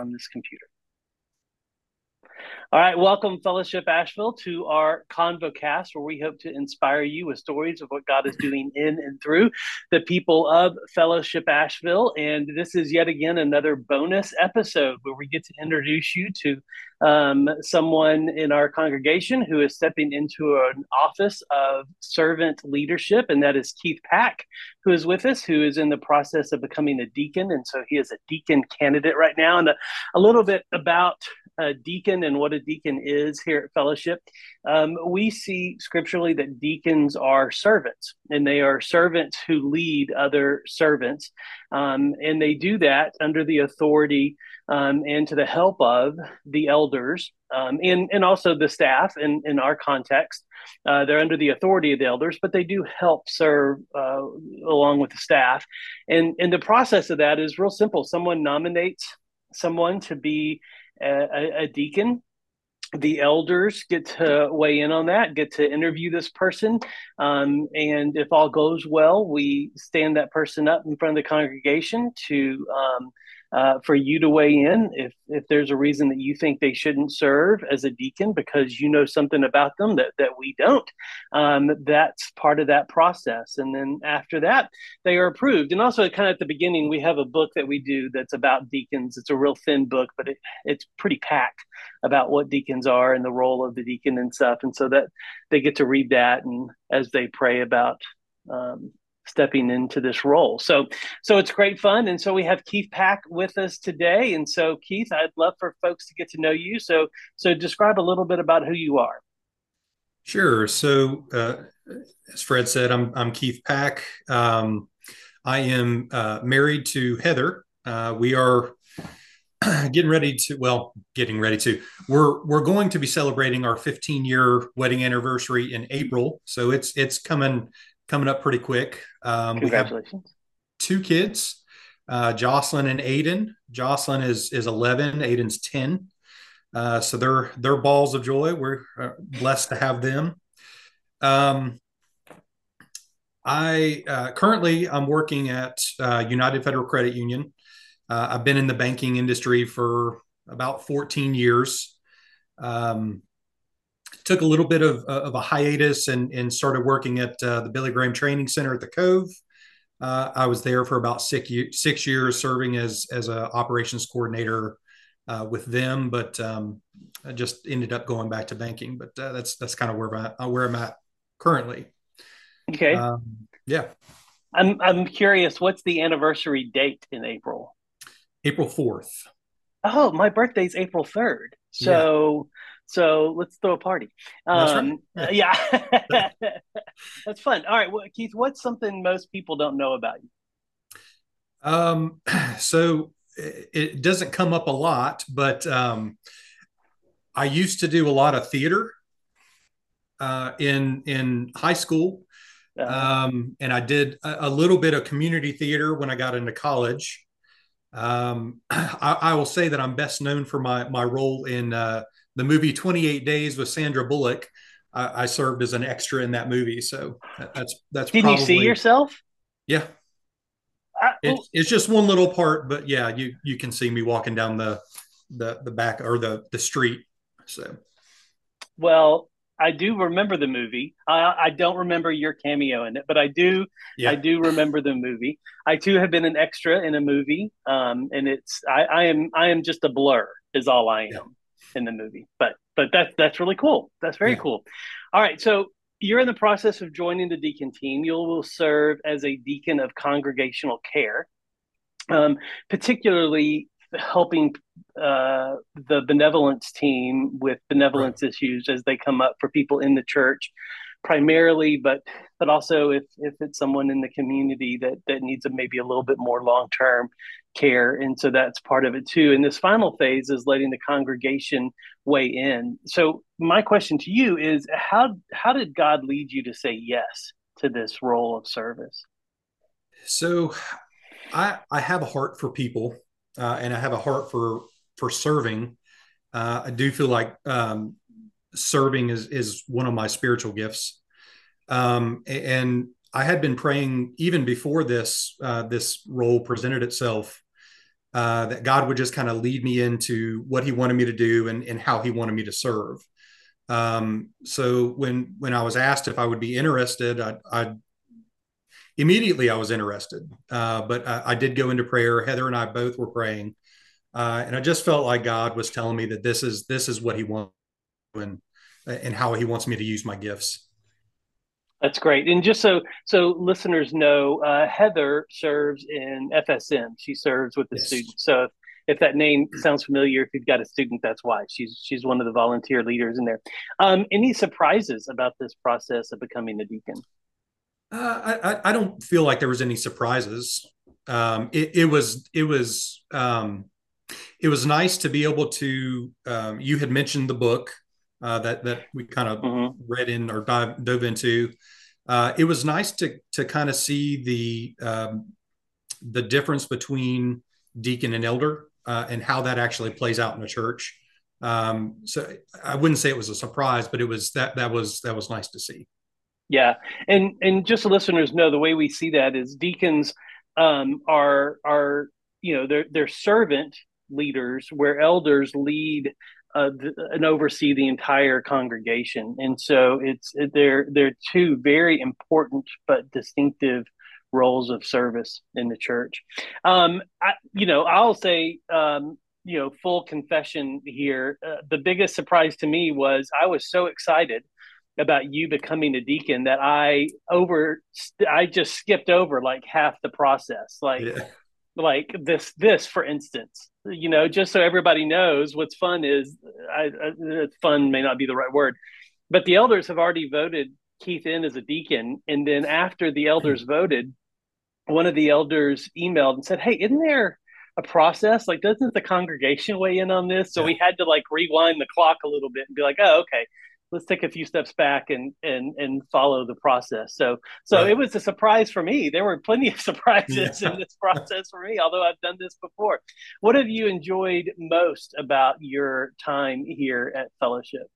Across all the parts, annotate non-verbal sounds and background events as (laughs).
on this computer. All right, welcome, Fellowship Asheville, to our ConvoCast, where we hope to inspire you with stories of what God is doing in and through the people of Fellowship Asheville. And this is yet again another bonus episode where we get to introduce you to um, someone in our congregation who is stepping into an office of servant leadership, and that is Keith Pack, who is with us, who is in the process of becoming a deacon. And so he is a deacon candidate right now. And a, a little bit about a deacon and what a deacon is here at Fellowship, um, we see scripturally that deacons are servants, and they are servants who lead other servants, um, and they do that under the authority um, and to the help of the elders um, and and also the staff. In in our context, uh, they're under the authority of the elders, but they do help serve uh, along with the staff, and and the process of that is real simple. Someone nominates someone to be a, a deacon the elders get to weigh in on that, get to interview this person. Um, and if all goes well, we stand that person up in front of the congregation to um, uh, for you to weigh in if if there's a reason that you think they shouldn't serve as a deacon because you know something about them that that we don't. Um, that's part of that process, and then after that, they are approved. And also, kind of at the beginning, we have a book that we do that's about deacons. It's a real thin book, but it, it's pretty packed about what deacons are and the role of the deacon and stuff. And so that they get to read that and as they pray about um, stepping into this role. So so it's great fun. And so we have Keith Pack with us today. And so Keith, I'd love for folks to get to know you. So so describe a little bit about who you are. Sure. So uh, as Fred said, I'm I'm Keith Pack. Um, I am uh, married to Heather. Uh, we are (clears throat) getting ready to well getting ready to we're we're going to be celebrating our 15 year wedding anniversary in april so it's it's coming coming up pretty quick. Um, Congratulations. two kids, uh, Jocelyn and Aiden. Jocelyn is is 11, Aiden's 10. Uh, so they're they're balls of joy. We're uh, blessed to have them. Um, I uh, currently I'm working at uh, United Federal Credit Union. Uh, I've been in the banking industry for about 14 years. Um, took a little bit of, uh, of a hiatus and, and started working at uh, the Billy Graham Training Center at the Cove. Uh, I was there for about six, six years serving as, as an operations coordinator uh, with them, but um, I just ended up going back to banking. But uh, that's that's kind of where I'm at, where I'm at currently. Okay. Um, yeah. I'm I'm curious. What's the anniversary date in April? April fourth. Oh, my birthday's April third. So so let's throw a party. Um, right. yeah, (laughs) (laughs) that's fun. All right, well, Keith, what's something most people don't know about you? Um, (clears throat) so it doesn't come up a lot, but um, I used to do a lot of theater uh, in in high school, uh-huh. um, and I did a, a, little bit of community theater when I got into college. Um, (clears throat) I, I, will say that I'm best known for my my role in uh, the movie 28 Days with Sandra Bullock. I, I served as an extra in that movie, so that's that's. Did probably, you see yourself? Yeah, I, it's, it's just one little part, but yeah, you you can see me walking down the the the back or the the street. So, well, I do remember the movie. I, I don't remember your cameo in it, but I do. Yeah. I do remember the movie. I too have been an extra in a movie, um, and it's I, I am I am just a blur is all I am. Yeah in the movie. But but that's that's really cool. That's very yeah. cool. All right, so you're in the process of joining the deacon team. You will serve as a deacon of congregational care, um, particularly helping uh, the benevolence team with benevolence right. issues as they come up for people in the church primarily, but but also if if it's someone in the community that that needs a, maybe a little bit more long term care, and so that's part of it too. And this final phase is letting the congregation weigh in. So my question to you is how how did God lead you to say yes to this role of service? So I I have a heart for people, uh, and I have a heart for for serving. Uh, I do feel like um, serving is is one of my spiritual gifts. Um, and I had been praying even before this uh, this role presented itself uh, that God would just kind of lead me into what He wanted me to do and, and how He wanted me to serve. Um, so when when I was asked if I would be interested, I, I immediately I was interested. Uh, but I, I, did go into prayer. Heather and I both were praying, uh, and I just felt like God was telling me that this is this is what He wants and and how He wants me to use my gifts. That's great. And just so so listeners know, uh, Heather serves in FSM. She serves with the yes. students. So if, if, that name sounds familiar, if you've got a student, that's why she's she's one of the volunteer leaders in there. Um, any surprises about this process of becoming a deacon? Uh, I, I don't feel like there was any surprises. Um, it, it, was it was um, it was nice to be able to. Um, you had mentioned the book uh, that that we kind of mm-hmm. read in or dive, dove into. Uh, it was nice to to kind of see the um, the difference between deacon and elder uh, and how that actually plays out in a church. Um, so I wouldn't say it was a surprise, but it was that that was that was nice to see. Yeah, and and just so listeners know, the way we see that is deacons um, are are you know they're they're servant leaders, where elders lead uh, and oversee the entire congregation, and so it's they're they're two very important but distinctive roles of service in the church. Um, I, you know, I'll say um, you know full confession here. Uh, the biggest surprise to me was I was so excited about you becoming a deacon that I over I just skipped over like half the process. Like yeah. like this this for instance, you know, just so everybody knows what's fun is I, I, fun may not be the right word, but the elders have already voted Keith in as a deacon and then after the elders hmm. voted one of the elders emailed and said, "Hey, isn't there a process? Like, doesn't the congregation weigh in on this?" So yeah. we had to like rewind the clock a little bit and be like, "Oh, okay, let's take a few steps back and and and follow the process. So so right. it was a surprise for me. There were plenty of (laughs) surprises yeah. in this process for me, although I've done this before. What have you enjoyed most about your time here at Fellowship?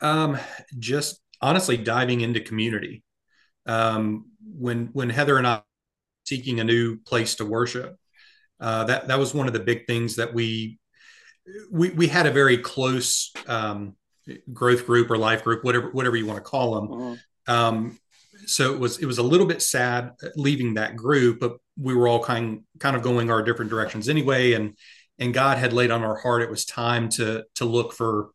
Um, just honestly diving into community. Um, when when Heather and I seeking a new place to worship, uh, that that was one of the big things that we we we had a very close um, growth group or life group, whatever whatever you want to call them. Mm-hmm. Um, so it was it was a little bit sad leaving that group, but we were all kind kind of going our different directions anyway, and and God had laid on our heart it was time to to look for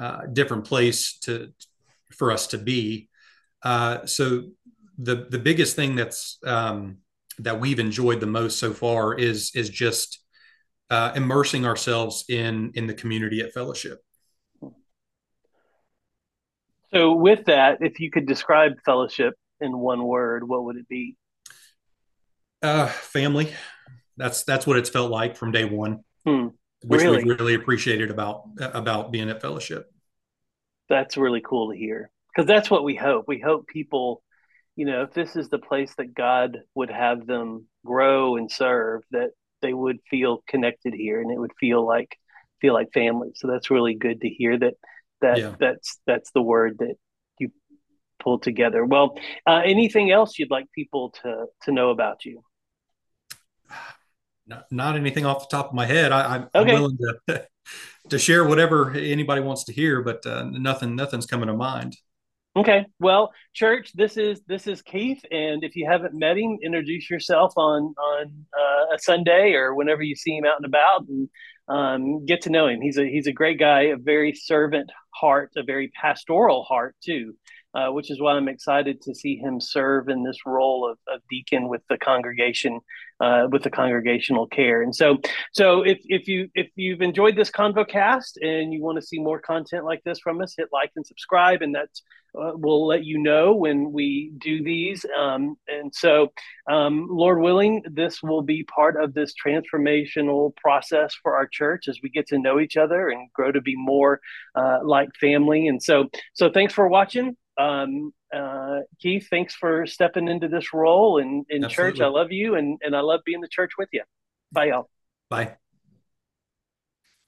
uh, different place to for us to be. Uh, so the the biggest thing that's um, that we've enjoyed the most so far is is just uh, immersing ourselves in in the community at fellowship so, with that, if you could describe fellowship in one word, what would it be? Uh, family. That's that's what it's felt like from day one, hmm. which really? we really appreciated about about being at fellowship. That's really cool to hear because that's what we hope. We hope people, you know, if this is the place that God would have them grow and serve, that they would feel connected here and it would feel like feel like family. So that's really good to hear that that yeah. that's that's the word that you pull together. Well, uh, anything else you'd like people to to know about you? Not, not anything off the top of my head. I, am okay. willing to (laughs) to share whatever anybody wants to hear, but uh, nothing nothing's coming to mind. Okay. Well, church, this is this is Keith, and if you haven't met him, introduce yourself on on uh, a Sunday or whenever you see him out and about, and um, get to know him. He's a he's a great guy, a very servant heart, a very pastoral heart too, uh, which is why I'm excited to see him serve in this role of, of deacon with the congregation, uh, with the congregational care. And so, so if if you if you've enjoyed this convocast and you want to see more content like this from us, hit like and subscribe, and that uh, we'll let you know when we do these. Um, and so, um, Lord willing, this will be part of this transformational process for our church as we get to know each other and grow to be more uh, like family. And so, so thanks for watching. Um, uh, Keith, thanks for stepping into this role in, in church. I love you and, and I love being the church with you. Bye, y'all. Bye.